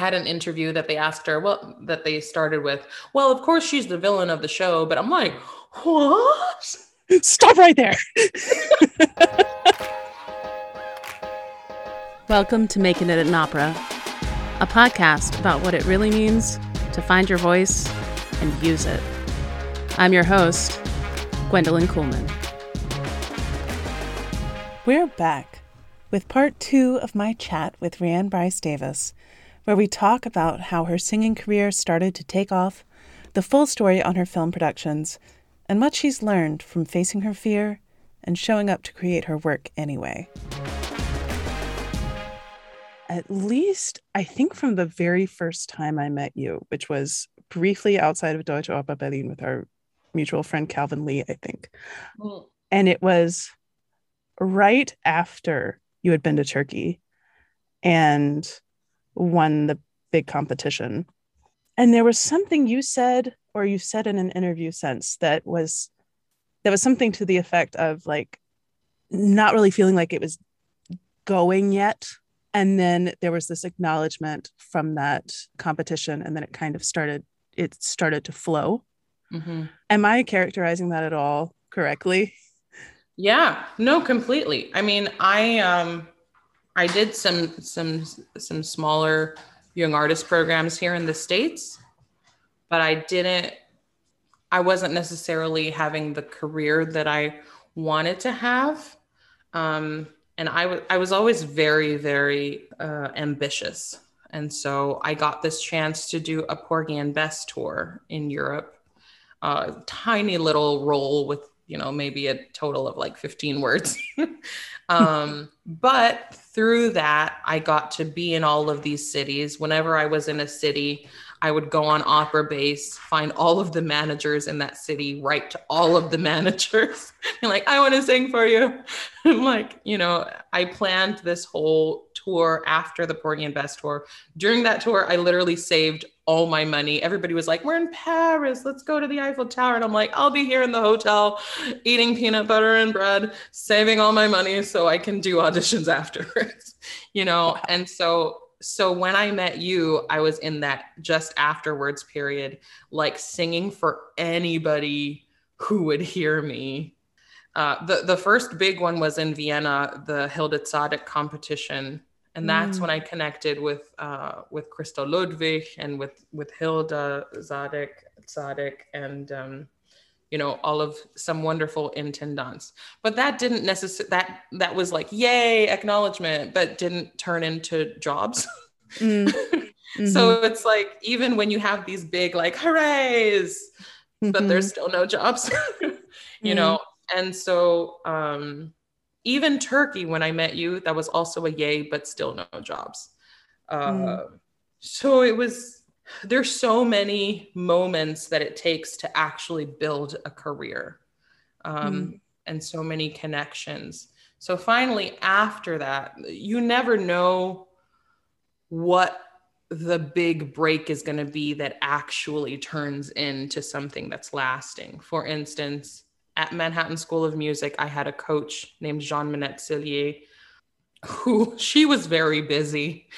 had an interview that they asked her, well, that they started with, well, of course she's the villain of the show, but I'm like, what? Stop right there. Welcome to Making It an Opera, a podcast about what it really means to find your voice and use it. I'm your host, Gwendolyn Kuhlman. We're back with part two of my chat with Raehann Bryce Davis, where we talk about how her singing career started to take off, the full story on her film productions, and what she's learned from facing her fear and showing up to create her work anyway. At least, I think from the very first time I met you, which was briefly outside of Deutsche Oper Berlin with our mutual friend Calvin Lee, I think. And it was right after you had been to Turkey and won the big competition. And there was something you said, or you said in an interview sense, that was that was something to the effect of like not really feeling like it was going yet. And then there was this acknowledgement from that competition, and then it kind of started, it started to flow. Mm-hmm. Am I characterizing that at all correctly? Yeah, no, completely. I mean, I um I did some some some smaller young artist programs here in the states, but I didn't I wasn't necessarily having the career that I wanted to have. Um, and I, was I was always very, very uh, ambitious. And so I got this chance to do a Porgy and Bess tour in Europe a tiny little role with you know maybe a total of like 15 words. Um, but through that i got to be in all of these cities. Whenever i was in a city i would go on Operabase find all of the managers in that city write to all of the managers. And like i want to sing for you. I'm like you know i planned this whole tour after the porgy and bess tour. During that tour i literally saved all my money. Everybody was like, We're in Paris. Let's go to the Eiffel Tower. And I'm like, I'll be here in the hotel eating peanut butter and bread, saving all my money so I can do auditions afterwards, you know? And so, so when I met you, I was in that just afterwards period, like singing for anybody who would hear me. Uh, the, the first big one was in Vienna, the Hilde Zadek competition and that's mm. when I connected with uh, with Christa Ludwig and with with Hilde Zadek Zadek and um, you know all of some wonderful intendants. But that didn't necessarily that that was like yay acknowledgement, but didn't turn into jobs. Mm. Mm-hmm. so it's like even when you have these big like hoorays, mm-hmm. but there's still no jobs, you mm. know. And so um, even Turkey, when I met you, that was also a yay, but still no jobs. Uh, mm. So it was, there's so many moments that it takes to actually build a career um, mm. and so many connections. So finally, after that, you never know what the big break is going to be that actually turns into something that's lasting. For instance, at Manhattan School of Music, I had a coach named Jean Minette Cillier, who she was very busy.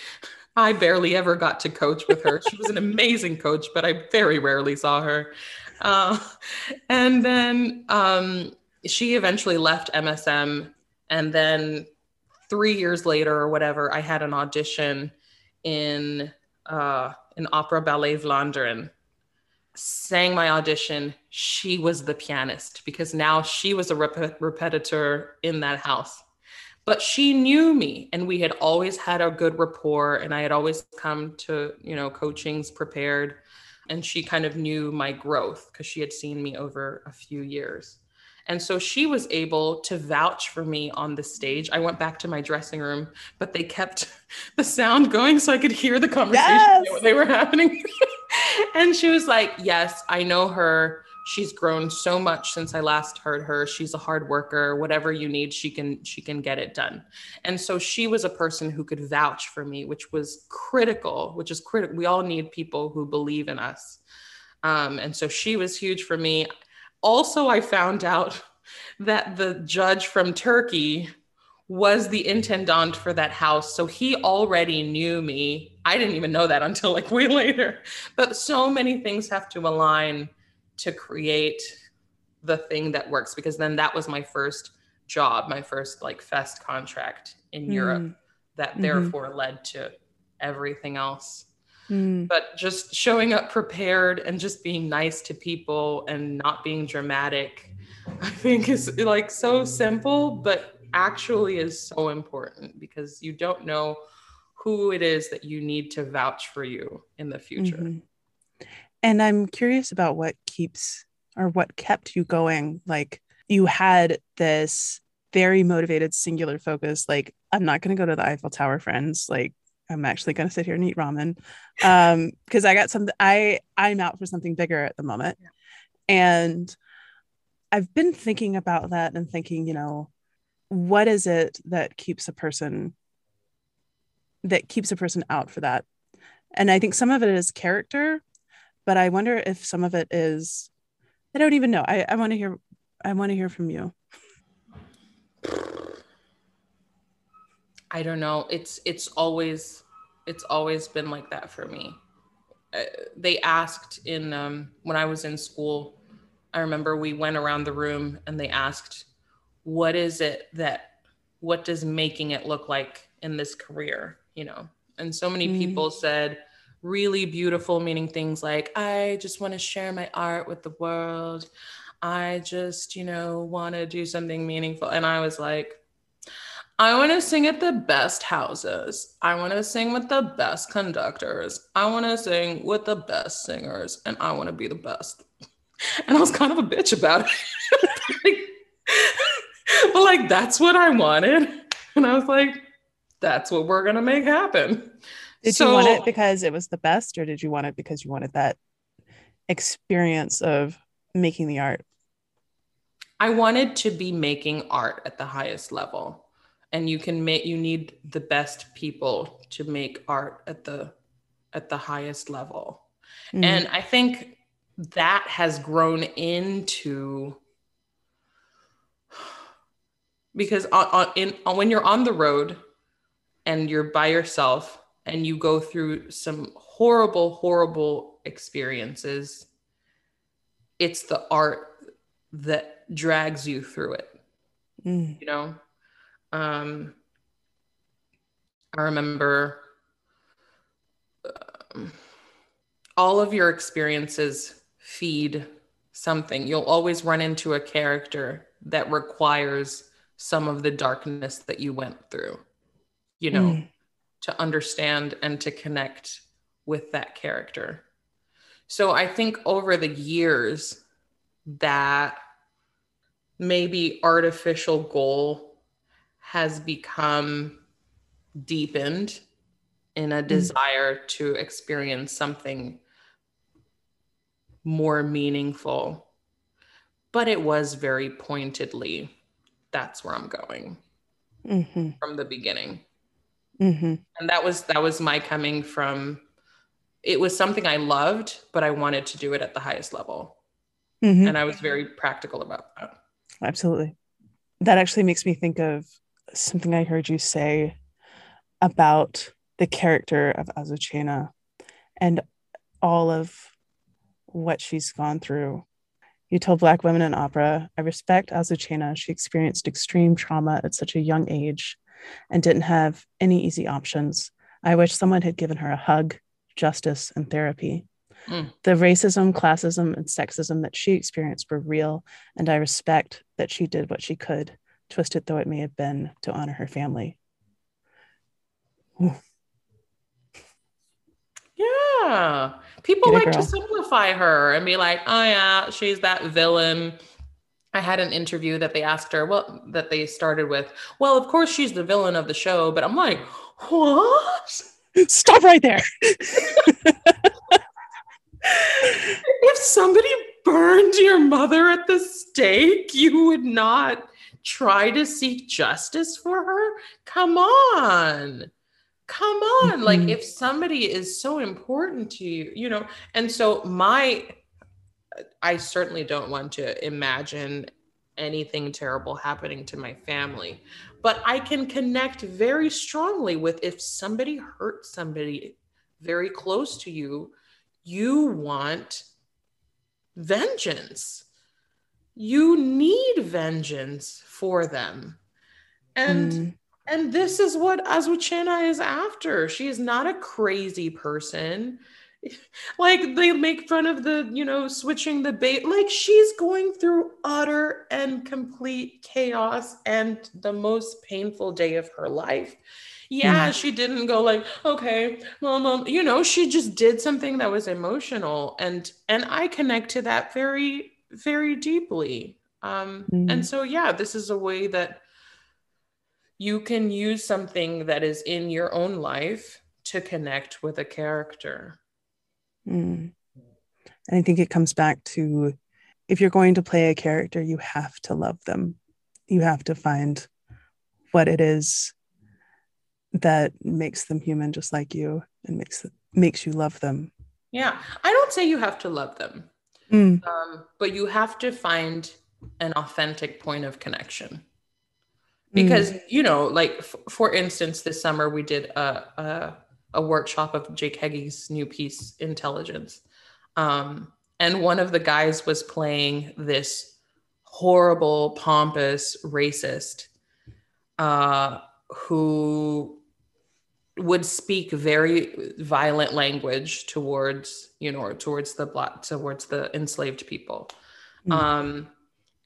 I barely ever got to coach with her. She was an amazing coach, but I very rarely saw her. Uh, and then um, she eventually left MSM. And then three years later, or whatever, I had an audition in uh, in Opera Ballet Vlaanderen sang my audition, she was the pianist because now she was a rep- repetitor in that house. But she knew me and we had always had a good rapport and I had always come to, you know, coachings prepared and she kind of knew my growth because she had seen me over a few years. And so she was able to vouch for me on the stage. I went back to my dressing room, but they kept the sound going so I could hear the conversation yes! they were happening. and she was like, Yes, I know her. She's grown so much since I last heard her. She's a hard worker. Whatever you need, she can she can get it done. And so she was a person who could vouch for me, which was critical, which is critical. We all need people who believe in us. Um, and so she was huge for me. Also, I found out that the judge from Turkey was the intendant for that house. So he already knew me. I didn't even know that until like way later. But so many things have to align to create the thing that works because then that was my first job, my first like fest contract in mm. Europe that mm-hmm. therefore led to everything else. Mm. But just showing up prepared and just being nice to people and not being dramatic, I think is like so simple, but actually is so important because you don't know who it is that you need to vouch for you in the future. Mm-hmm. And I'm curious about what keeps or what kept you going. Like you had this very motivated singular focus like i'm not going to go to the eiffel tower friends like i'm actually going to sit here and eat ramen um because i got something i i'm out for something bigger at the moment yeah. and i've been thinking about that and thinking you know what is it that keeps a person that keeps a person out for that and i think some of it is character but i wonder if some of it is i don't even know i, I want to hear i want to hear from you I don't know. It's it's always it's always been like that for me. Uh, they asked in um, when I was in school. I remember we went around the room and they asked, "What is it that? What does making it look like in this career?" You know, and so many mm. people said really beautiful, meaning things like, "I just want to share my art with the world. I just, you know, want to do something meaningful," and I was like I want to sing at the best houses. I want to sing with the best conductors. I want to sing with the best singers, and I want to be the best. And I was kind of a bitch about it. but like, that's what I wanted. And I was like, that's what we're going to make happen. Did so, you want it because it was the best, or did you want it because you wanted that experience of making the art? I wanted to be making art at the highest level and you can make you need the best people to make art at the at the highest level mm. and i think that has grown into because on, on, in, on, when you're on the road and you're by yourself and you go through some horrible horrible experiences it's the art that drags you through it mm. you know um, I remember um, all of your experiences feed something. You'll always run into a character that requires some of the darkness that you went through, you know, mm. to understand and to connect with that character. So I think over the years, that maybe artificial goal has become deepened in a mm. desire mm. to experience something more meaningful. But it was very pointedly, that's where I'm going mm-hmm. from the beginning. Mm-hmm. And that was that was my coming from it was something I loved, but I wanted to do it at the highest level. Mm-hmm. And I was very practical about that. Absolutely. That actually makes me think of something I heard you say about the character of Azucena and all of what she's gone through. You told Black Women in Opera, I respect Azucena. She experienced extreme trauma at such a young age and didn't have any easy options. I wish someone had given her a hug, justice, and therapy. Mm. The racism, classism, and sexism that she experienced were real, and I respect that she did what she could twisted though it may have been to honor her family. Yeah. People like to simplify her and be like, oh, yeah, she's that villain. I had an interview that they asked her, well, that they started with, well, of course she's the villain of the show, but I'm like, what? Stop right there. if somebody burned your mother at the stake, you would not try to seek justice for her? Come on. Come on. Mm-hmm. Like if somebody is so important to you, you know, and so my I certainly don't want to imagine anything terrible happening to my family. But I can connect very strongly with if somebody hurts somebody very close to you, you want vengeance. You need vengeance for them. And mm. And this is what Azucena is after. She is not a crazy person like they make fun of the you know switching the bait like she's going through utter and complete chaos and the most painful day of her life yeah mm. she didn't go like okay mom, you know she just did something that was emotional and and i connect to that very very deeply um mm. and so yeah this is a way that you can use something that is in your own life to connect with a character Mm. And I think it comes back to if you're going to play a character, you have to love them. You have to find what it is that makes them human just like you and makes makes you love them. Yeah. I don't say you have to love them. Mm. Um, but you have to find an authentic point of connection because mm. you know like f- for instance this summer we did a, a a workshop of Jake Heggie's new piece, Intelligence. Um, and one of the guys was playing this horrible, pompous racist uh, who would speak very violent language towards, you know, towards the black, towards the enslaved people. Mm. Um,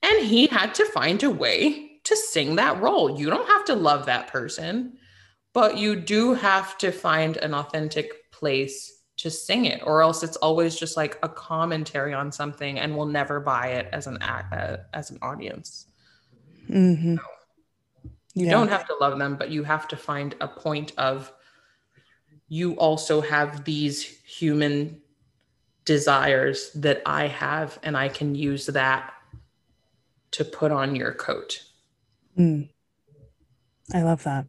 and he had to find a way to sing that role. You don't have to love that person but you do have to find an authentic place to sing it or else it's always just like a commentary on something and we'll never buy it as an uh, as an audience mm-hmm. you yeah. don't have to love them but you have to find a point of you also have these human desires that i have and i can use that to put on your coat mm. i love that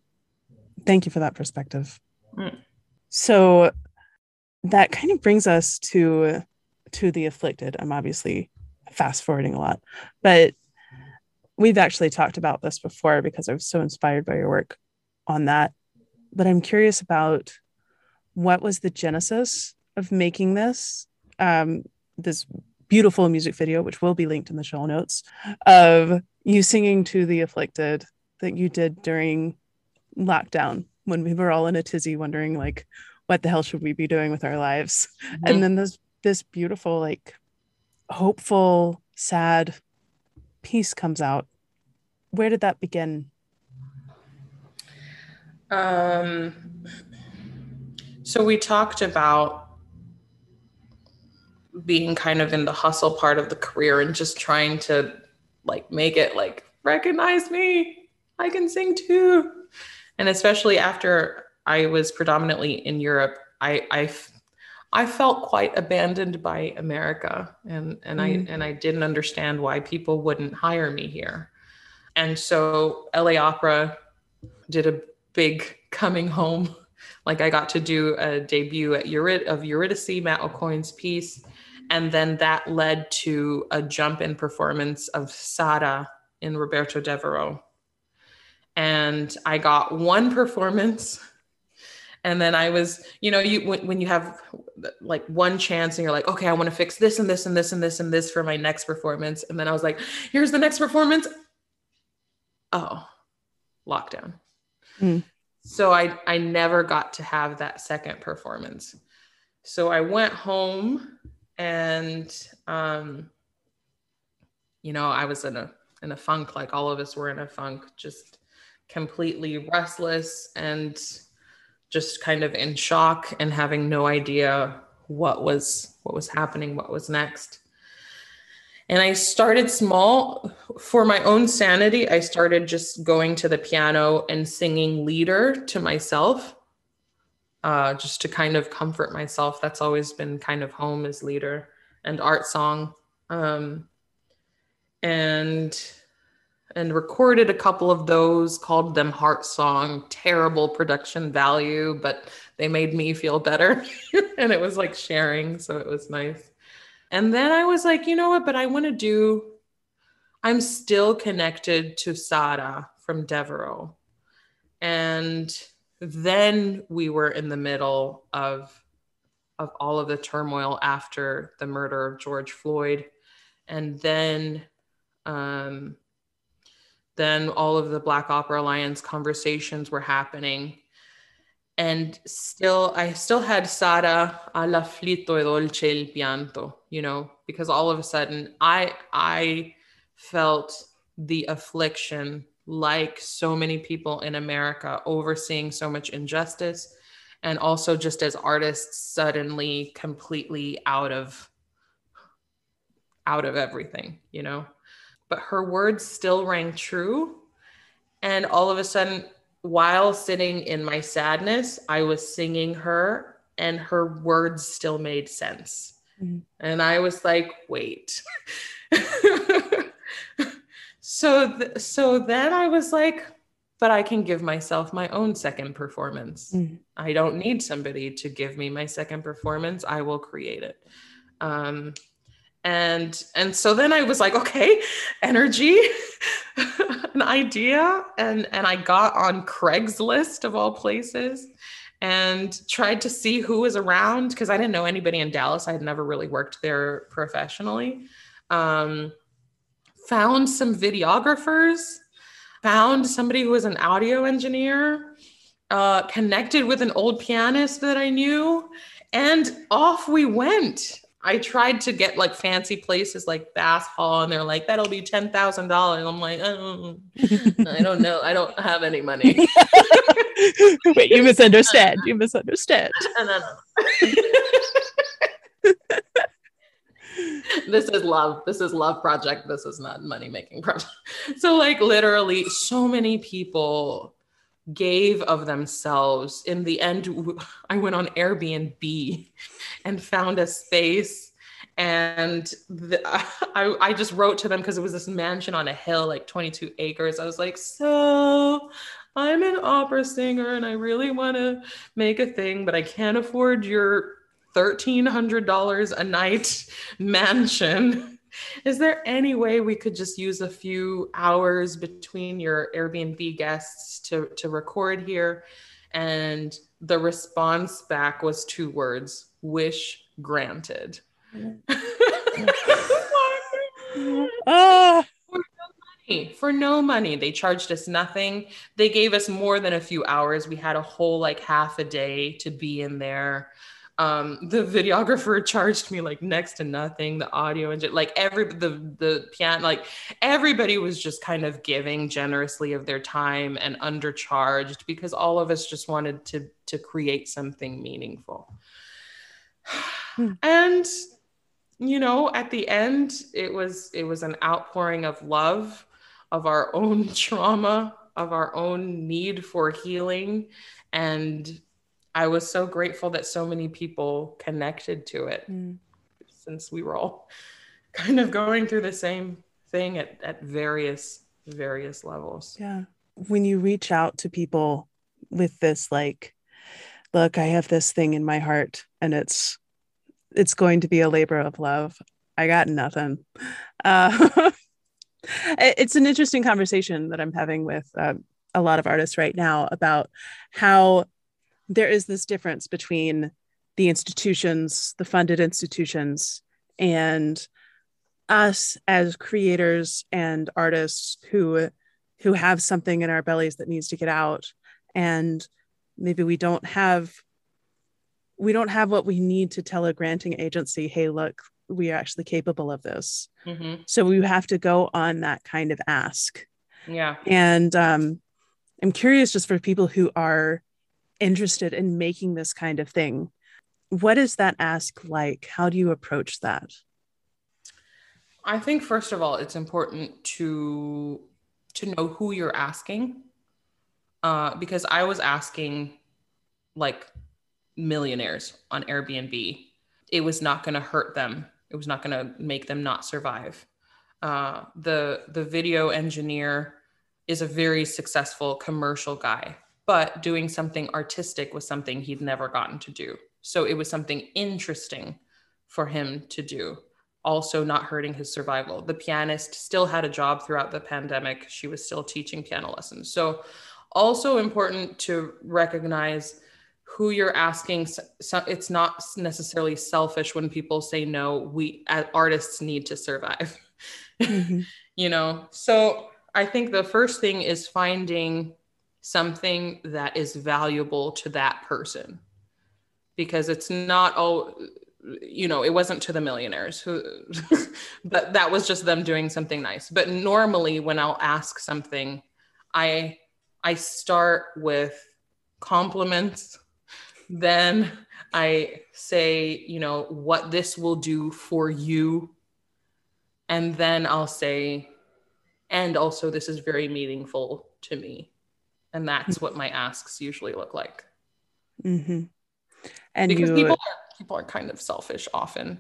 thank you for that perspective. Mm. So that kind of brings us to to the afflicted. I'm obviously fast forwarding a lot, but we've actually talked about this before because I was so inspired by your work on that. But I'm curious about what was the genesis of making this um, this beautiful music video, which will be linked in the show notes, of you singing to the afflicted that you did during lockdown when we were all in a tizzy wondering like what the hell should we be doing with our lives? Mm-hmm. and then this this beautiful like hopeful sad piece comes out. Where did that begin? Um so we talked about being kind of in the hustle part of the career and just trying to like make it like recognize me. I can sing too. And especially after I was predominantly in Europe, I I, I felt quite abandoned by America, and and mm. I and I didn't understand why people wouldn't hire me here, and so LA Opera did a big coming home. Like I got to do a debut at Eurid- of Eurydice, Matt Aucoin's piece, and then that led to a jump in performance of Sara in Roberto Devereux and I got one performance. And then I was, you know, you when, when you have like one chance and you're like, okay, I want to fix this and this and this and this and this for my next performance. And then I was like, here's the next performance. Oh, lockdown. Mm. So I I never got to have that second performance. So I went home and um, you know, I was in a in a funk, like all of us were in a funk, just completely restless and just kind of in shock and having no idea what was what was happening what was next. And i started small. For my own sanity i started just going to the piano and singing lieder to myself uh, just to kind of comfort myself that's always been kind of home as lieder and art song um, and and recorded a couple of those, called them Heart Song. Terrible production value, but they made me feel better. and it was like sharing. So it was nice. And then I was like, you know what? But I want to do, I'm still connected to Sara from Devereux. And then we were in the middle of of all of the turmoil after the murder of George Floyd. And then um, then all of the Black Opera Alliance conversations were happening. And still, I still had Sara all'afflitto e dolce il pianto, you know, because all of a sudden I I felt the affliction like so many people in America overseeing so much injustice and also just as artists suddenly completely out of out of everything, you know. But her words still rang true and all of a sudden while sitting in my sadness, I was singing her and her words still made sense. Mm-hmm. And I was like, wait. so th- so then I was like, but I can give myself my own second performance. Mm-hmm. I don't need somebody to give me my second performance. I will create it. Um, and and so then I was like, okay, energy, an idea, and and I got on Craigslist of all places and tried to see who was around because I didn't know anybody in Dallas. I had never really worked there professionally. Um, found some videographers, found somebody who was an audio engineer, uh, connected with an old pianist that I knew, and off we went. I tried to get like fancy places like Bass Hall, and they're like, that'll be ten thousand dollars. I'm like, oh, I don't know, I don't have any money. Wait, you misunderstand. You misunderstand. this is love. This is love project. This is not money making project. So like literally so many people gave of themselves. In the end, I went on Airbnb and found a space. And the, I, I just wrote to them because it was this mansion on a hill, like 22 acres. I was like, so I'm an opera singer and I really want to make a thing, but I can't afford your $1,300 a night mansion. Is there any way we could just use a few hours between your Airbnb guests to, to record here? And the response back was two words wish granted. ah. For no money. For no money. They charged us nothing. They gave us more than a few hours. We had a whole like half a day to be in there um the videographer charged me like next to nothing the audio and like every the the piano like everybody was just kind of giving generously of their time and undercharged because all of us just wanted to to create something meaningful hmm. and you know at the end it was it was an outpouring of love of our own trauma of our own need for healing and I was so grateful that so many people connected to it mm. since we were all kind of going through the same thing at, at various various levels. Yeah. When you reach out to people with this like look, I have this thing in my heart and it's it's going to be a labor of love. I got nothing. Uh, it's an interesting conversation that I'm having with uh, a lot of artists right now about how there is this difference between the institutions, the funded institutions, and us as creators and artists who who have something in our bellies that needs to get out. And maybe we don't have we don't have what we need to tell a granting agency hey look we are actually capable of this. Mm-hmm. so we have to go on that kind of ask. Yeah. And um, i'm curious just for people who are interested in making this kind of thing. What is that ask like? How do you approach that? I think first of all, it's important to to know who you're asking, uh, because I was asking like millionaires on Airbnb. It was not going to hurt them. It was not going to make them not survive. Uh, the the video engineer is a very successful commercial guy but doing something artistic was something he'd never gotten to do. So it was something interesting for him to do. also not hurting his survival. The pianist still had a job throughout the pandemic. She was still teaching piano lessons. So, also important to recognize who you're asking. So it's not necessarily selfish when people say no. We as artists need to survive. Mm-hmm. you know, so I think the first thing is finding something that is valuable to that person. Because it's not all you know it wasn't to the millionaires who but that was just them doing something nice. But normally when i'll ask something i i start with compliments. Then i say you know what this will do for you. And then i'll say and also this is very meaningful to me and that's what my asks usually look like. Mm-hmm. and because you, people are, people are kind of selfish often.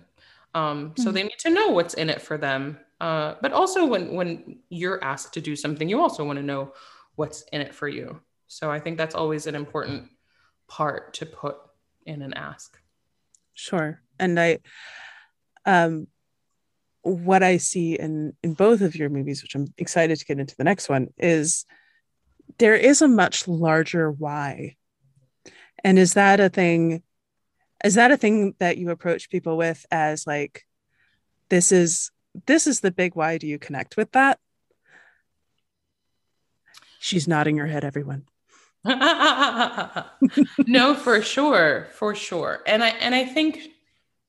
Um, so mm-hmm. they need to know what's in it for them. Uh, but also when when you're asked to do something you also want to know what's in it for you. So i think that's always an important part to put in an ask. Sure. And i um what i see in in both of your movies which i'm excited to get into the next one is there is a much larger why. And is that a thing? Is that a thing that you approach people with as like, this is this is the big why? Do you connect with that? She's nodding her head, everyone. no, for sure, for sure. And I and I think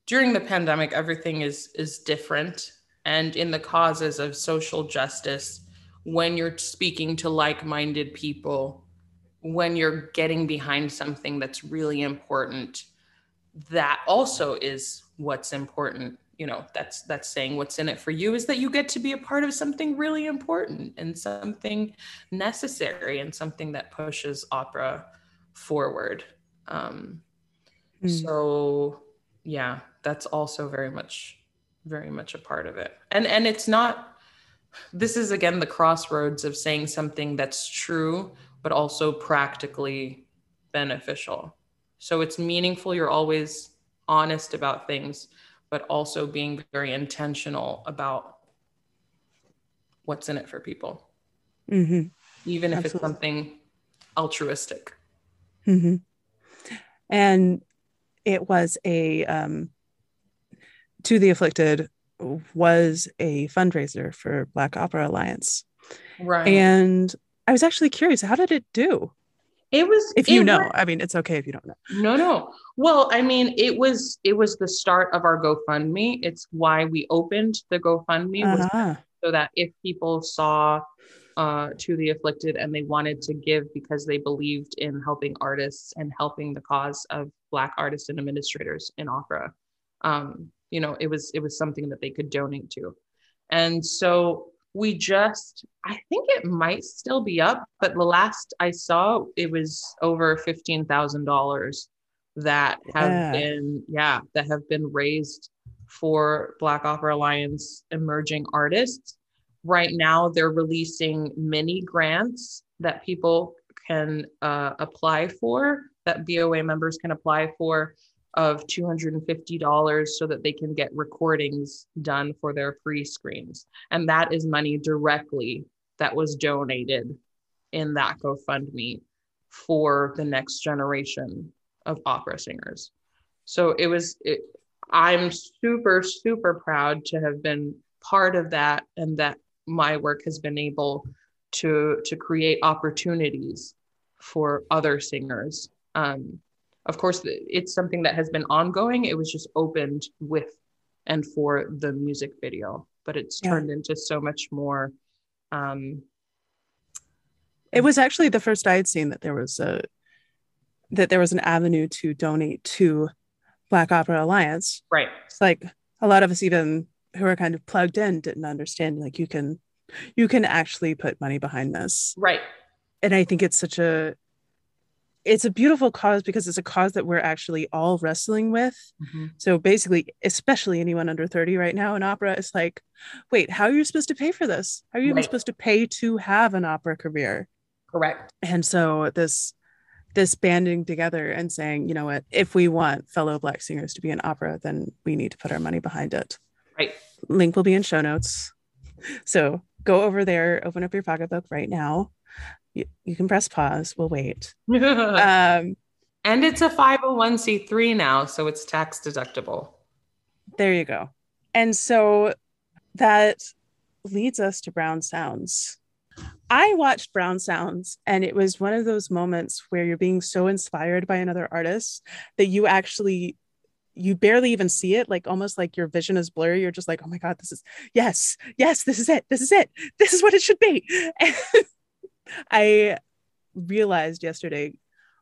during the pandemic, everything is is different. And in the causes of social justice, when you're speaking to like-minded people when you're getting behind something that's really important that also is what's important you know that's that's saying what's in it for you is that you get to be a part of something really important and something necessary and something that pushes opera forward um, mm. so yeah that's also very much very much a part of it and and it's not this is again the crossroads of saying something that's true but also practically beneficial so it's meaningful you're always honest about things but also being very intentional about what's in it for people mm-hmm. even if Absolutely. it's something altruistic mm-hmm. and it was a um, to the afflicted was a fundraiser for Black Opera Alliance. Right. And I was actually curious, how did it do? It was if you know, I mean it's okay if you don't know. No, no. Well, I mean, it was it was the start of our GoFundMe. It's why we opened the GoFundMe uh-huh. so that if people saw uh, to the afflicted and they wanted to give because they believed in helping artists and helping the cause of black artists and administrators in opera um, you know it was it was something that they could donate to. And so we just i think it might still be up but the last i saw it was over $15000 that have yeah. been yeah that have been raised for black opera alliance emerging artists. Right now they're releasing mini grants that people can uh, apply for that boa members can apply for of $250 so that they can get recordings done for their pre screens. And that is money directly that was donated in that GoFundMe for the next generation of opera singers. So it was, it, I'm super, super proud to have been part of that and that my work has been able to to create opportunities for other singers um, of course, it's something that has been ongoing. It was just opened with and for the music video, but it's turned into so much more. Um, it was actually the first I had seen that there was a that there was an avenue to donate to Black Opera Alliance. Right. It's like a lot of us, even who are kind of plugged in, didn't understand like you can you can actually put money behind this. Right. And I think it's such a it's a beautiful cause because it's a cause that we're actually all wrestling with. Mm-hmm. So basically, especially anyone under 30 right now in opera is like, wait, how are you supposed to pay for this? How are you right. even supposed to pay to have an opera career? Correct. And so this this banding together and saying, you know what, if we want fellow black singers to be in opera, then we need to put our money behind it. Right. link will be in show notes. So go over there, open up your pocketbook right now. You, you can press pause. We'll wait. um, and it's a 501c3 now, so it's tax deductible. There you go. And so that leads us to Brown Sounds. I watched Brown Sounds, and it was one of those moments where you're being so inspired by another artist that you actually you barely even see it like almost like your vision is blurry you're just like oh my god this is yes yes this is it this is it this is what it should be i realized yesterday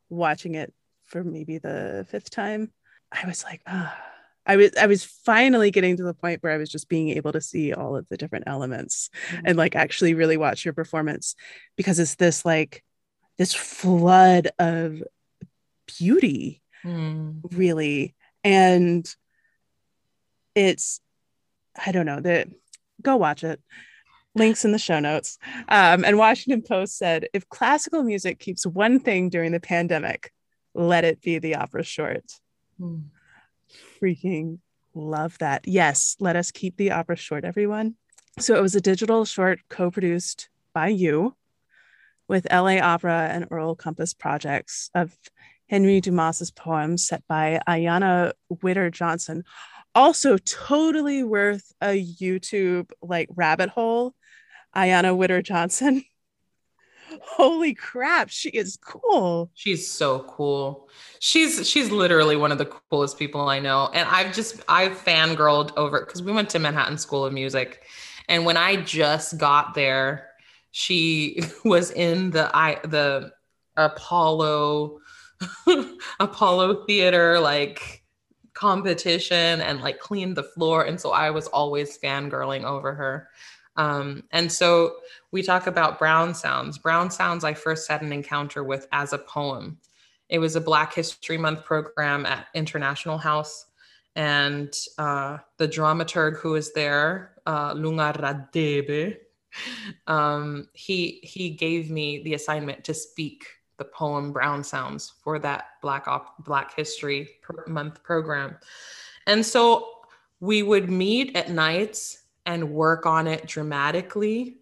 watching it for maybe the fifth time i was like ah oh I was I was finally getting to the point where I was just being able to see all of the different elements mm-hmm. and like actually really watch your performance because it's this like this flood of beauty mm. really and it's I don't know that go watch it links in the show notes um, and Washington Post said if classical music keeps one thing during the pandemic let it be the opera short mm freaking love that. Yes, let us keep the opera short, everyone. So it was a digital short co produced by you with LA Opera and Earl Compass projects of Henry Dumas's poems set by Ayanna Witter Johnson. Also, totally worth a YouTube like rabbit hole. Ayanna Witter Johnson. Holy crap, she is cool. She's so cool. She's she's literally one of the coolest people I know. And I've just I've fangirled over because we went to Manhattan School of Music. And when I just got there, she was in the I the Apollo Apollo Theater like competition and like cleaned the floor. And so I was always fangirling over her. Um, and so we talk about brown sounds. Brown sounds I first had an encounter with as a poem. It was a Black History Month program at International House. And uh, the dramaturg who was there, uh, Lunga Radebe, um, he, he gave me the assignment to speak the poem Brown Sounds for that Black, Op- Black History Month program. And so we would meet at nights and work on it dramatically.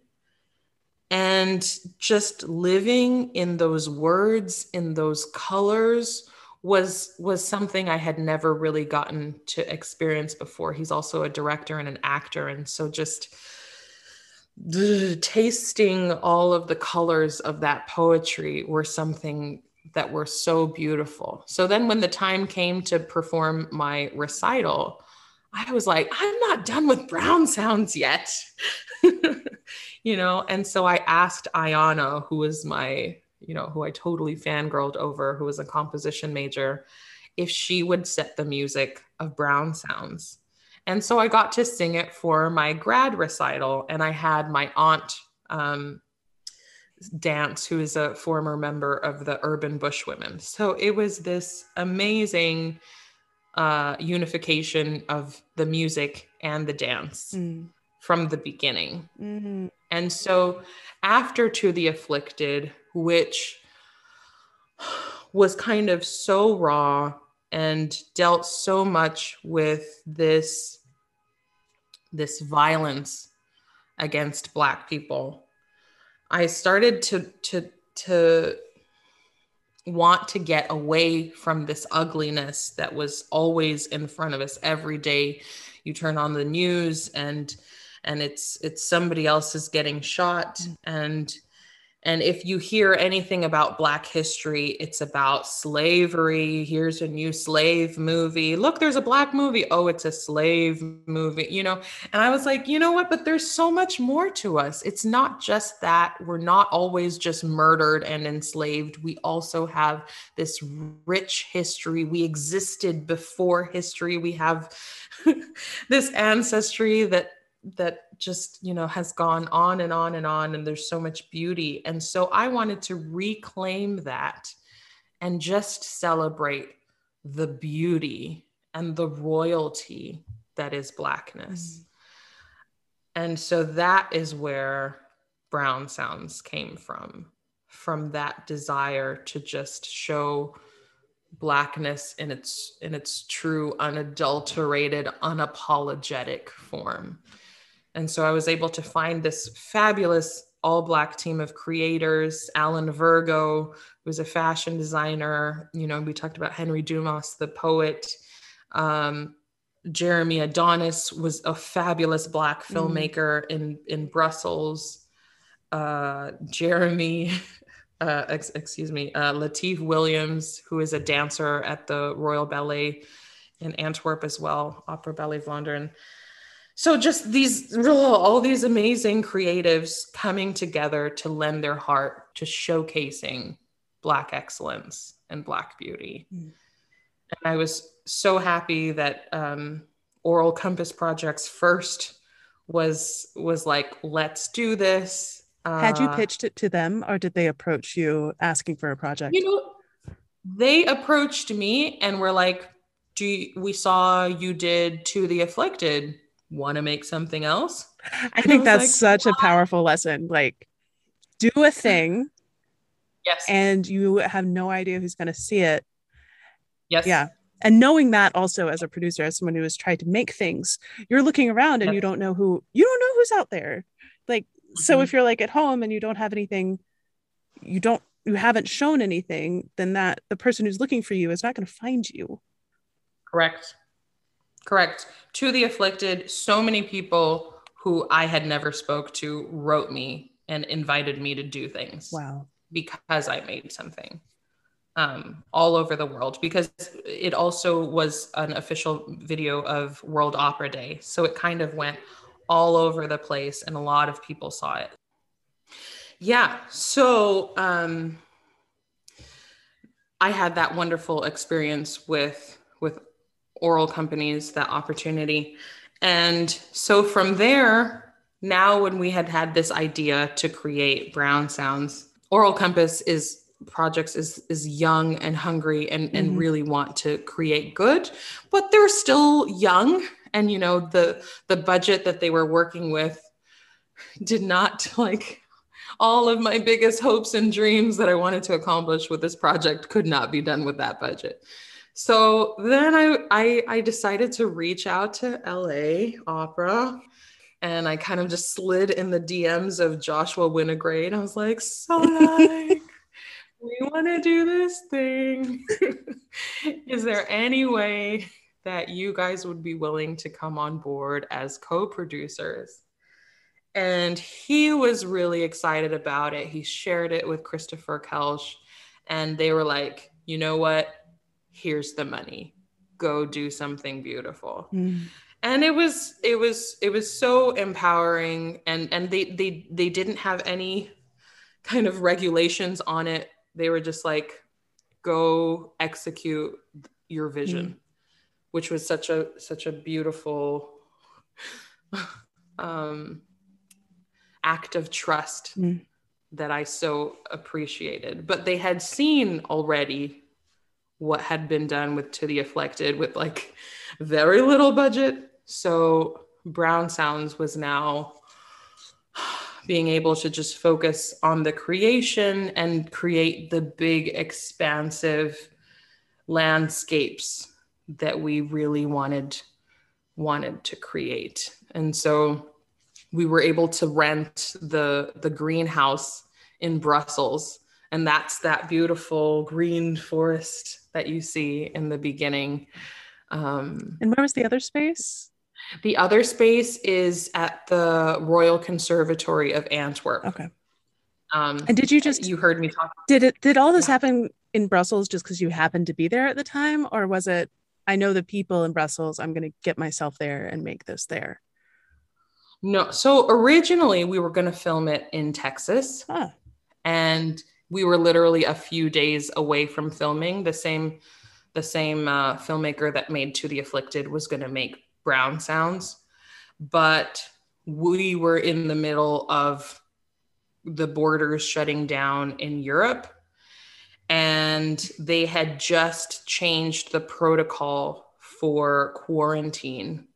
And just living in those words in those colors was was something i had never really gotten to experience before. He's also a director and an actor. And so just tasting all of the colors of that poetry were something that were so beautiful. So then when the time came to perform my recital I was like, I'm not done with brown sounds yet. you know, and so I asked Ayanna, who was my, you know, who I totally fangirled over, who was a composition major, if she would set the music of brown sounds. And so I got to sing it for my grad recital, and I had my aunt um, dance, who is a former member of the Urban Bushwomen. So it was this amazing uh, unification of the music and the dance mm. from the beginning. Mm-hmm. And so after To the Afflicted, which was kind of so raw and dealt so much with this this violence against black people i started to to to want to get away from this ugliness that was always in front of us every day you turn on the news and and it's it's somebody else is getting shot mm. and and if you hear anything about Black history, it's about slavery. Here's a new slave movie. Look, there's a Black movie. Oh, it's a slave movie, you know? And I was like, you know what? But there's so much more to us. It's not just that we're not always just murdered and enslaved. We also have this rich history. We existed before history. We have this ancestry that that just you know has gone on and on and on and there's so much beauty. And so i wanted to reclaim that and just celebrate the beauty and the royalty that is blackness. Mm-hmm. and so that is where brown sounds came from from that desire to just show blackness in its in its true unadulterated unapologetic form and so i was able to find this fabulous all black team of creators alan virgo who's a fashion designer you know we talked about henry dumas the poet um, jeremy adonis was a fabulous black mm. filmmaker mm. in in brussels uh, jeremy uh, ex- excuse me, uh, Lateef Williams, who is a dancer at the Royal Ballet in Antwerp as well, Opera Ballet Vlaanderen. So just these, all these amazing creatives coming together to lend their heart to showcasing Black excellence and Black beauty. Mm. And I was so happy that um, Aural Compass Projects first was was like, let's do this had you uh, pitched it to them or did they approach you asking for a project? You know, they approached me and were like, Do you, we saw you did to the afflicted. Want to make something else? I think I that's like, such a powerful lesson. Like, do a thing. Yes. And you have no idea who's going to see it. Yes. Yeah. And knowing that also as a producer, as someone who has tried to make things, you're looking around and yes. you don't know who, you don't know who's out there. Like so mm-hmm. if you're like at home and you don't have anything you don't you haven't shown anything then that the person who's looking for you is not going to find you correct correct to the afflicted so many people who i had never spoke to wrote me and invited me to do things wow because i made something um, all over the world because it also was an official video of world opera day so it kind of went all over the place and a lot of people saw it. Yeah. So um, I had that wonderful experience with with aural companies, that opportunity. And so from there, now when we had had this idea to create brown sounds, Aural Compass is projects is is young and hungry and and mm-hmm. really want to create good but they're still young and you know the the budget that they were working with did not like all of my biggest hopes and dreams that I wanted to accomplish with this project could not be done with that budget. So then I I, I decided to reach out to LA Opera and I kind of just slid in the DMs of Joshua Winograde. I was like, so like, we want to do this thing. Is there any way that you guys would be willing to come on board as co producers. And he was really excited about it. He shared it with Christopher Koelsch, and they were like, you know what? Here's the money. Go do something beautiful. Mm. And it was it was it was so empowering and and they they they didn't have any kind of regulations on it. They were just like go execute your vision. Mm which was such a such a beautiful um, act of trust mm. that I so appreciated. But they had seen already what had been done with To the Afflicted with like very little budget. So Brown Sounds was now being able to just focus on the creation and create the big, expansive landscapes that we really wanted wanted to create. And so we were able to rent the the greenhouse in Brussels and that's that beautiful green forest that you see in the beginning. Um, and where was the other space? The other space is at the Royal Conservatory of Antwerp. Okay. Um, and did you just you heard me talk? Did it? Did all this yeah. happen in Brussels just because you happened to be there at the time, or was it I know the people in Brussels. I'm going to get myself there and make this there. No. So originally we were going to film it in Texas. Huh. And we were literally a few days away from filming. The same the same uh, filmmaker that made To the Afflicted was going to make Brown Sounds. But we were in the middle of the borders shutting down in Europe and they had just changed the protocol for quarantine.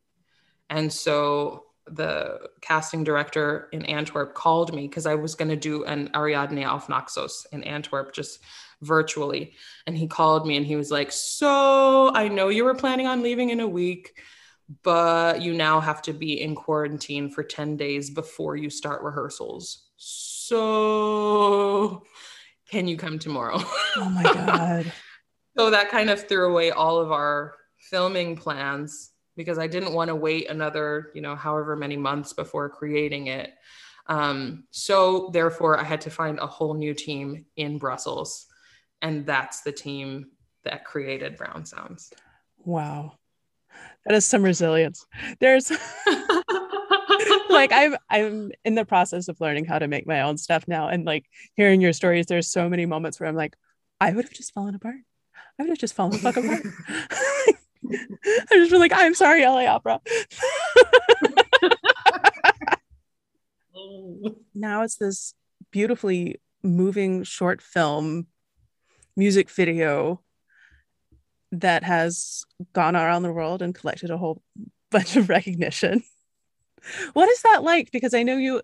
And so the casting director in Antwerp called me because I was going to do an Ariadne auf Naxos in Antwerp, just virtually. And he called me and he was like, So I know you were planning on leaving in a week, but you now have to be in quarantine for 10 days before you start rehearsals. So can you come tomorrow? Oh my God. so that kind of threw away all of our filming plans because I didn't want to wait another, you know, however many months before creating it. Um, so therefore, I had to find a whole new team in Brussels, and that's the team that created Brown Sounds. Wow, that is some resilience. There's like I'm I'm in the process of learning how to make my own stuff now, and like hearing your stories, there's so many moments where I'm like, I would have just fallen apart. I would have just fallen the fuck apart. I just been like, I'm sorry, LA Opera. now it's this beautifully moving short film music video that has gone around the world and collected a whole bunch of recognition. What is that like? Because I know you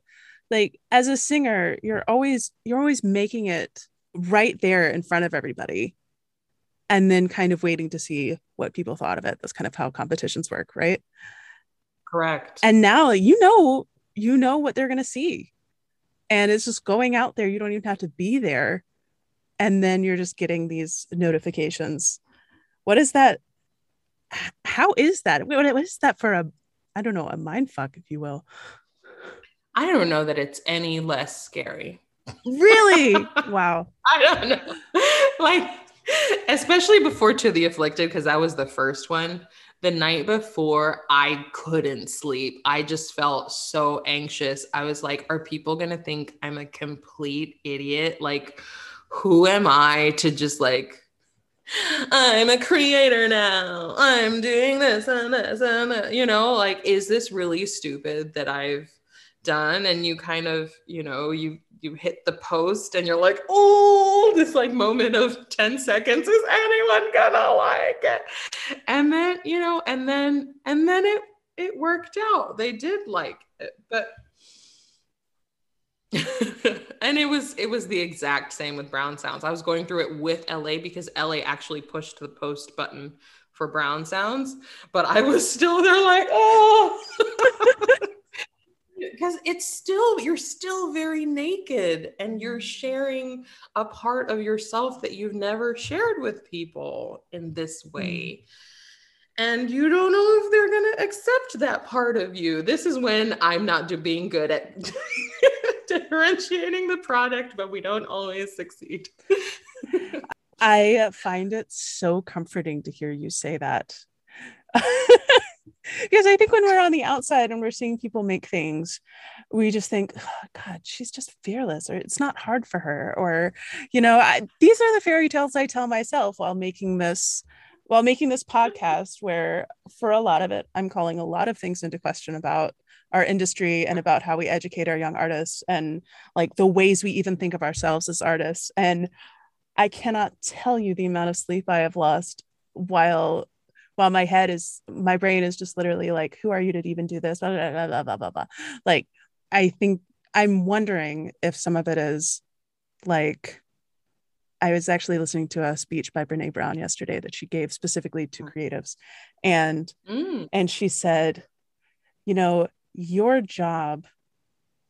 like as a singer, you're always you're always making it right there in front of everybody and then kind of waiting to see what people thought of it. That's kind of how competitions work, right? Correct. And now you know, you know what they're going to see. And it's just going out there. You don't even have to be there. And then you're just getting these notifications. What is that? How is that? What is that for a, I don't know, a mind fuck, if you will? I don't know that it's any less scary. Really? wow. I don't know. like, especially before To the Afflicted, because that was the first one. The night before, I couldn't sleep. I just felt so anxious. I was like, are people going to think I'm a complete idiot? Like, who am I to just like, I'm a creator now. I'm doing this and this and that. You know, like, is this really stupid that I've done? And you kind of, you know, you you hit the post and you're like, oh, this like moment of 10 seconds, is anyone gonna like it? And then, you know, and then and then it it worked out. They did like it, but and it was it was the exact same with Brown Sounds. I was going through it with LA because LA actually pushed the post button for Brown Sounds, but I was still there like, oh because it's still you're still very naked and you're sharing a part of yourself that you've never shared with people in this mm. way and you don't know if they're going to accept that part of you. This is when i'm not do- being good at differentiating the product but we don't always succeed. I find it so comforting to hear you say that because I think when we're on the outside and we're seeing people make things, we just think, oh, God, she's just fearless, or it's not hard for her, or you know, I, these are the fairy tales I tell myself while making this while making this podcast where for a lot of it i'm calling a lot of things into question about our industry and about how we educate our young artists and like the ways we even think of ourselves as artists. And i cannot tell you the amount of sleep i have lost while while my head is my brain is just literally like who are you to even do this blah, blah, blah, blah, blah, blah. like i think i'm wondering if some of it is like i was actually listening to a speech by brene brown yesterday that she gave specifically to mm. creatives and mm. and she said you know your job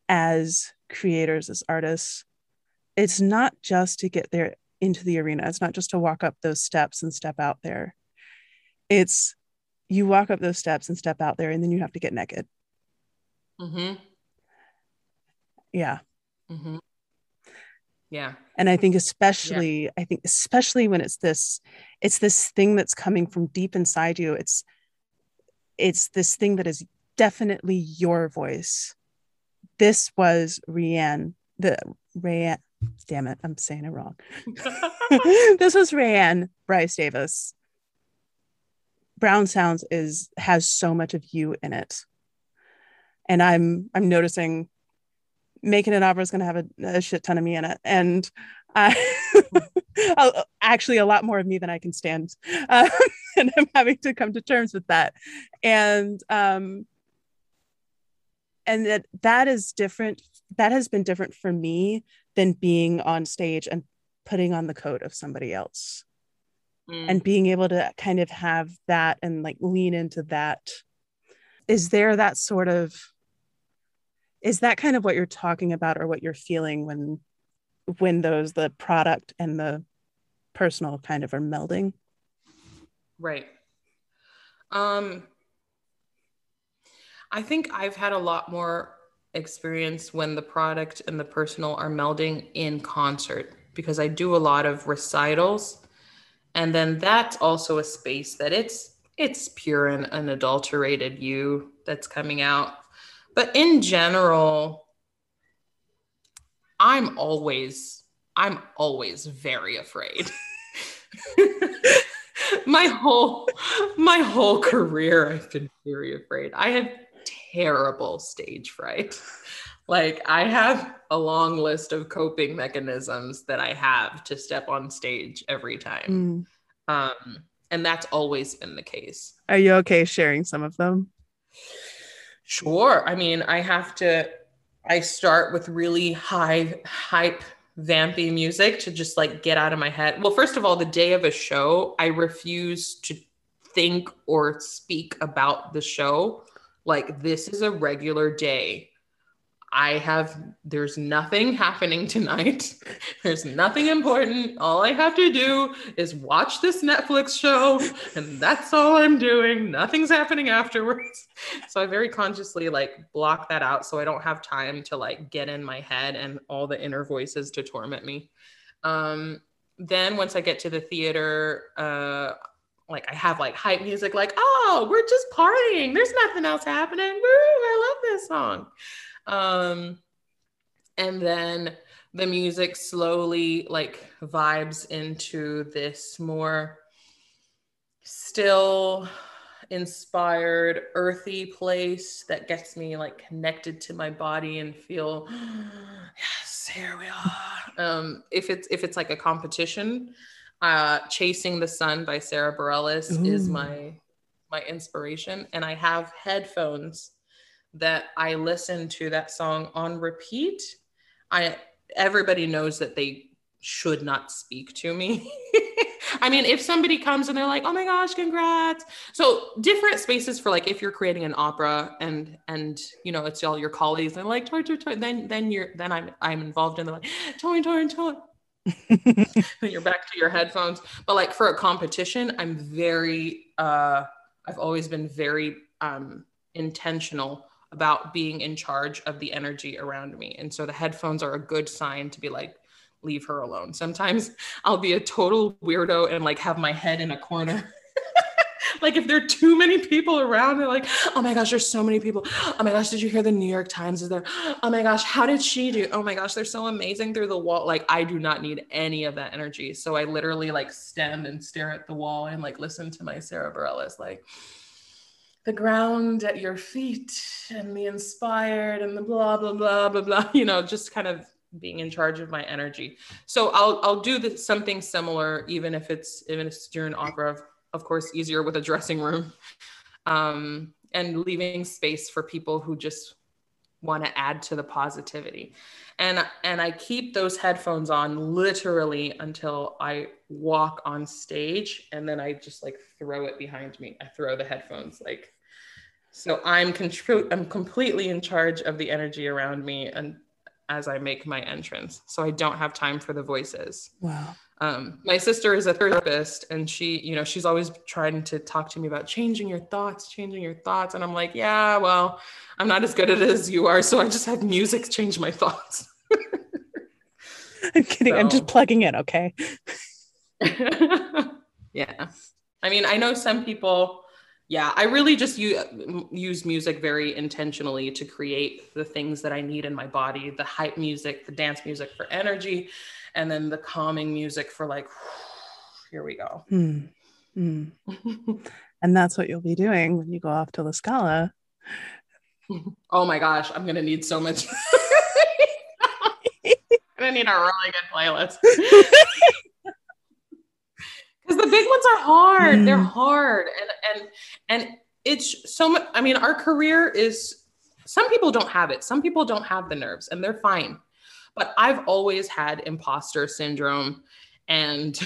as creators as artists it's not just to get there into the arena it's not just to walk up those steps and step out there it's you walk up those steps and step out there and then you have to get naked mm-hmm. yeah mm-hmm. yeah and i think especially yeah. i think especially when it's this it's this thing that's coming from deep inside you it's it's this thing that is definitely your voice this was Raehann the Raehann damn it I'm saying it wrong this was Raehann Bryce Davies brown sounds is has so much of you in it. And i'm i'm noticing making an opera is going to have a, a, shit ton of me in it. And I, actually a lot more of me than i can stand. Uh, and i'm having to come to terms with that. And um and that that is different that has been different for me than being on stage and putting on the coat of somebody else mm. and being able to kind of have that and like lean into that. Is there that sort of is that kind of what you're talking about or what you're feeling when when those the product and the personal kind of are melding? Right. Um i think i've had a lot more experience when the product and the personal are melding in concert because i do a lot of recitals and then that's also a space that it's it's pure and unadulterated you that's coming out. But in general i'm always i'm always very afraid. My whole my whole career i've been very afraid. I have terrible stage fright like i have a long list of coping mechanisms that i have to step on stage every time. Mm. um and that's always been the case. Are you okay sharing some of them? Sure. I mean i have to i start with really high hype vampy music to just like get out of my head. Well first of all the day of a show i refuse to think or speak about the show. Like this is a regular day I have, there's nothing happening tonight. There's nothing important. All I have to do is watch this Netflix show, and that's all I'm doing. Nothing's happening afterwards. So I very consciously like block that out so I don't have time to like get in my head and all the inner voices to torment me. Um, then once I get to the theater, uh, like I have like hype music, like, oh, we're just partying. There's nothing else happening. Woo, I love this song. Um, and then the music slowly like vibes into this more still inspired earthy place that gets me like connected to my body and feel yes here we are um if it's if it's like a competition uh chasing the sun by Sara Bareilles Ooh. is my my inspiration and i have headphones that I listen to that song on repeat, I everybody knows that they should not speak to me. I mean, if somebody comes and they're like, "Oh my gosh, congrats!" So different spaces for like if you're creating an opera and and you know it's all your colleagues and like toy toy toy, then then you're then I'm I'm involved in the like toy toy toy. Then you're back to your headphones. But like for a competition, I'm very uh I've always been very um intentional about being in charge of the energy around me. And so the headphones are a good sign to be like, leave her alone. Sometimes I'll be a total weirdo and like have my head in a corner. like if there are too many people around, they're like, oh my gosh, there's so many people. Oh my gosh, did you hear the New York Times is there? Oh my gosh, how did she do? Oh my gosh, they're so amazing through the wall. Like I do not need any of that energy. So I literally like stand and stare at the wall and like listen to my Sara Bareilles like the ground at your feet and the inspired and the blah blah blah blah blah you know just kind of being in charge of my energy. So i'll i'll do this, something similar even if it's even if it's during opera of, of course easier with a dressing room um, and leaving space for people who just want to add to the positivity. And and i keep those headphones on literally until i walk on stage and then i just like throw it behind me. I throw the headphones like so I'm I'm completely in charge of the energy around me and as I make my entrance. So I don't have time for the voices. Wow. Um, my sister is a therapist and she, you know, she's always trying to talk to me about changing your thoughts, changing your thoughts. And I'm like, yeah, well, I'm not as good at it as you are. So I just have music change my thoughts. I'm kidding. So. I'm just plugging in. Okay. yeah. I mean, I know some people yeah i really just use, use music very intentionally to create the things that i need in my body the hype music the dance music for energy and then the calming music for like here we go mm. Mm. and that's what you'll be doing when you go off to la scala oh my gosh i'm gonna need so much i'm gonna need a really good playlist because the big ones are hard mm. they're hard and and and it's so much i mean our career is some people don't have it some people don't have the nerves and they're fine but I've always had imposter syndrome. And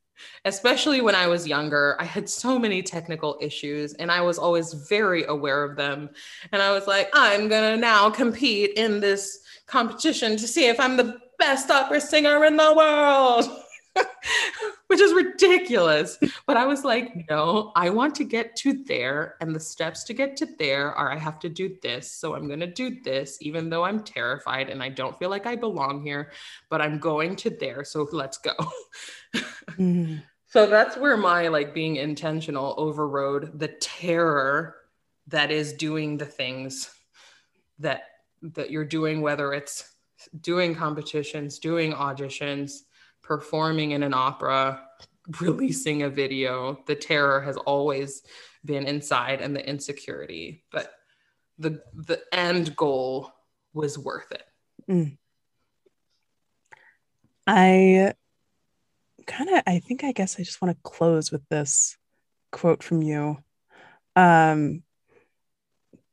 especially when I was younger, I had so many technical issues and I was always very aware of them. And I was like, I'm going to now compete in this competition to see if I'm the best opera singer in the world. which is ridiculous. But I was like, no, I want to get to there. And the steps to get to there are I have to do this. So I'm going to do this, even though I'm terrified and I don't feel like I belong here, but I'm going to there. So let's go. mm-hmm. So that's where my like being intentional overrode the terror that is doing the things that that you're doing whether it's doing competitions doing auditions performing in an opera, releasing a video, the terror has always been inside and the insecurity, but the the end goal was worth it. Mm. I kind of I think I guess I just want to close with this quote from you. Um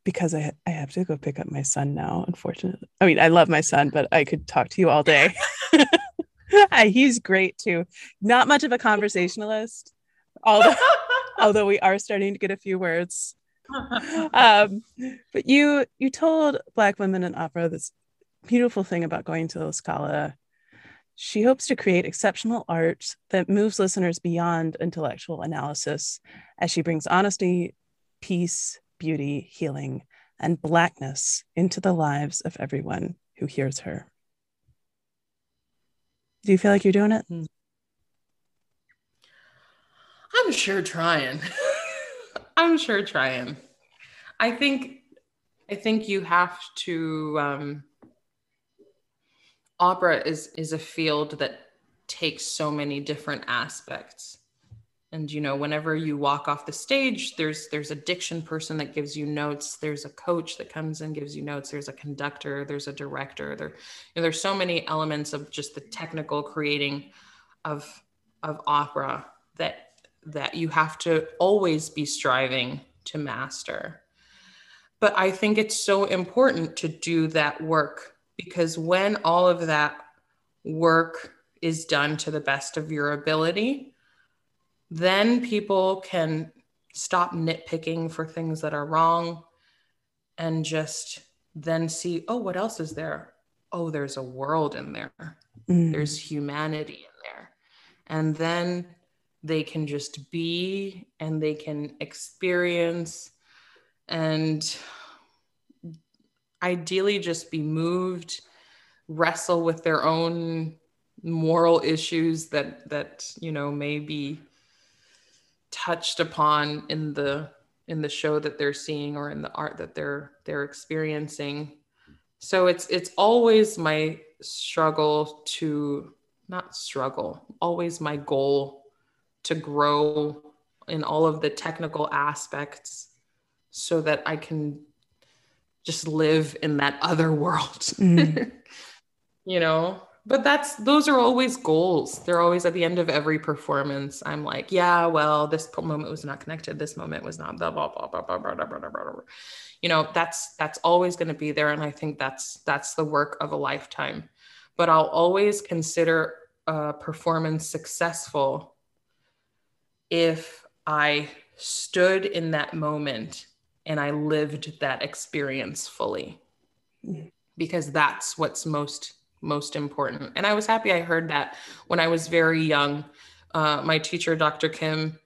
because I I have to go pick up my son now, unfortunately. I mean, I love my son, but I could talk to you all day. He's great too. Not much of a conversationalist, although although we are starting to get a few words. Um, but you you told Black women in opera this beautiful thing about going to La Scala. She hopes to create exceptional art that moves listeners beyond intellectual analysis as she brings honesty, peace, beauty, healing, and blackness into the lives of everyone who hears her. Do you feel like you're doing it? Hmm. I'm sure trying. I'm sure trying. I think I think you have to um, opera is is a field that takes so many different aspects and you know whenever you walk off the stage there's there's a diction person that gives you notes. There's a coach that comes and gives you notes. There's a conductor. There's a director. There you know, there's so many elements of just the technical creating of of opera that that you have to always be striving to master. But i think it's so important to do that work because when all of that work is done to the best of your ability then people can stop nitpicking for things that are wrong and just then see, oh, what else is there? Oh, there's a world in there. Mm. There's humanity in there. And then they can just be and they can experience and ideally just be moved, wrestle with their own moral issues that that you know may be touched upon in the in the show that they're seeing or in the art that they're they're experiencing. So it's it's always my struggle to not struggle always my goal to grow in all of the technical aspects so that i can just live in that other world. Mm. you know but that's those are always goals. They're always at the end of every performance. I'm like yeah well this moment was not connected. This moment was not blah blah blah blah blah blah blah blah, blah, blah. you know that's that's always going to be there and i think that's that's the work of a lifetime. But i'll always consider a performance successful if i stood in that moment and i lived that experience fully. Mm-hmm. Because that's what's most most important. And I was happy I heard that when I was very young. Uh, my teacher, Dr. Kim,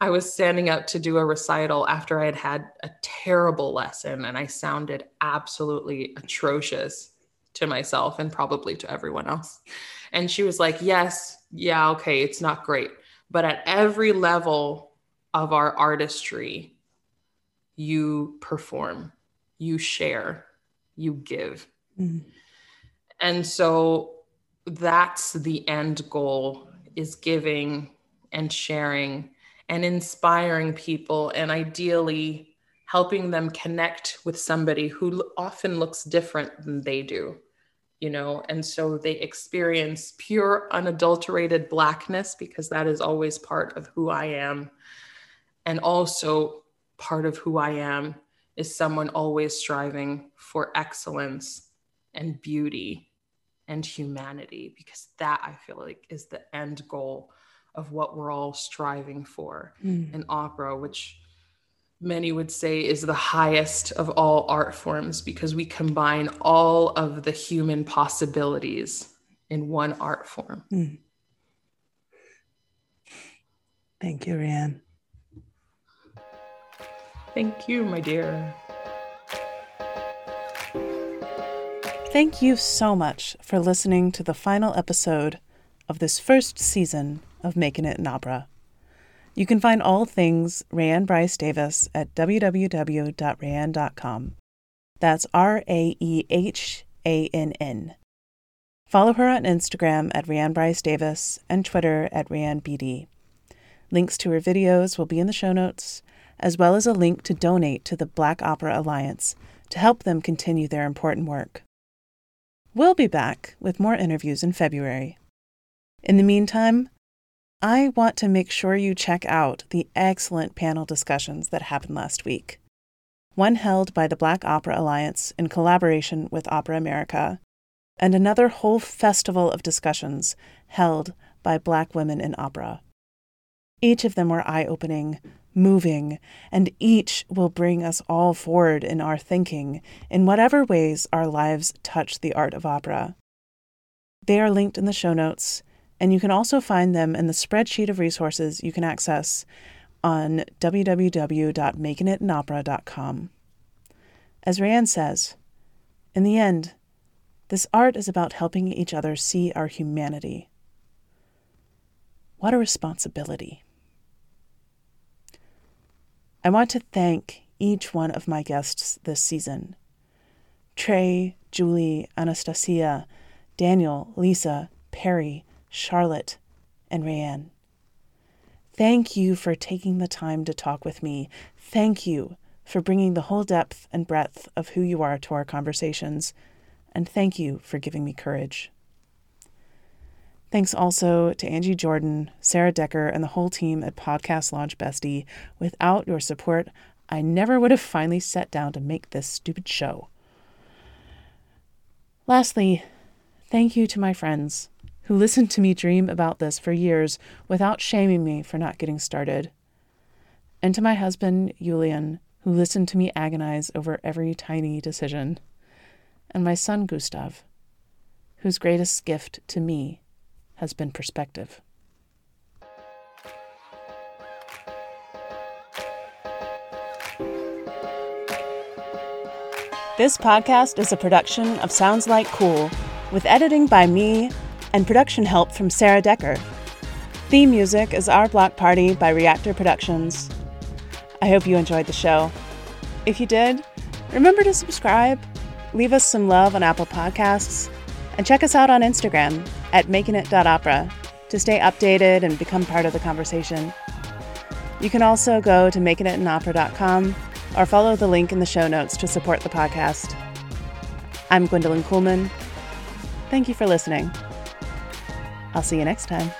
I was standing up to do a recital after I had had a terrible lesson and I sounded absolutely atrocious to myself and probably to everyone else. And she was like, Yes, yeah, okay, it's not great. But at every level of our artistry, you perform, you share, you give. Mm-hmm and so that's the end goal is giving and sharing and inspiring people and ideally helping them connect with somebody who often looks different than they do you know? And so they experience pure unadulterated blackness because that is always part of who i am. And also part of who i am is someone always striving for excellence and beauty and humanity because that I feel like is the end goal of what we're all striving for mm. in opera, which many would say is the highest of all art forms because we combine all of the human possibilities in one art form. Mm. Thank you, Raehann. Thank you, my dear. Thank you so much for listening to the final episode of this first season of Making It an Opera. You can find all things Raehann Bryce Davies at www.raehann.com. That's R A E H A N N. Follow her on Instagram at Raehann Bryce Davies and Twitter at RaehannBD. Links to her videos will be in the show notes, as well as a link to donate to the Black Opera Alliance to help them continue their important work. We'll be back with more interviews in February. In the meantime, I want to make sure you check out the excellent panel discussions that happened last week. One held by the Black Opera Alliance in collaboration with Opera America, and another whole festival of discussions held by Black women in opera. Each of them were eye opening, moving, and each will bring us all forward in our thinking in whatever ways our lives touch the art of opera. They are linked in the show notes, and you can also find them in the spreadsheet of resources you can access on www.makingitanopera.com. As Raehann says, in the end, this art is about helping each other see our humanity. What a responsibility. I want to thank each one of my guests this season Trey, Julie, Anastasia, Daniel, Lisa, Perry, Charlotte, and Raehann. Thank you for taking the time to talk with me. Thank you for bringing the whole depth and breadth of who you are to our conversations. And thank you for giving me courage. Thanks also to Angie Jordan, Sarah Decker, and the whole team at Podcast Launch Bestie. Without your support, I never would have finally sat down to make this stupid show. Lastly, thank you to my friends who listened to me dream about this for years without shaming me for not getting started. And to my husband, Julian, who listened to me agonize over every tiny decision. And my son, Gustav, whose greatest gift to me has been perspective. This podcast is a production of Sounds Like Cool, with editing by me and production help from Sarah Decker. Theme music is Our Block Party by Reactor Productions. I hope you enjoyed the show. If you did, remember to subscribe, leave us some love on Apple Podcasts, and check us out on Instagram at makingit.opera to stay updated and become part of the conversation. You can also go to makingitanopera.com or follow the link in the show notes to support the podcast. I'm Gwendolyn Kuhlman. Thank you for listening. I'll see you next time.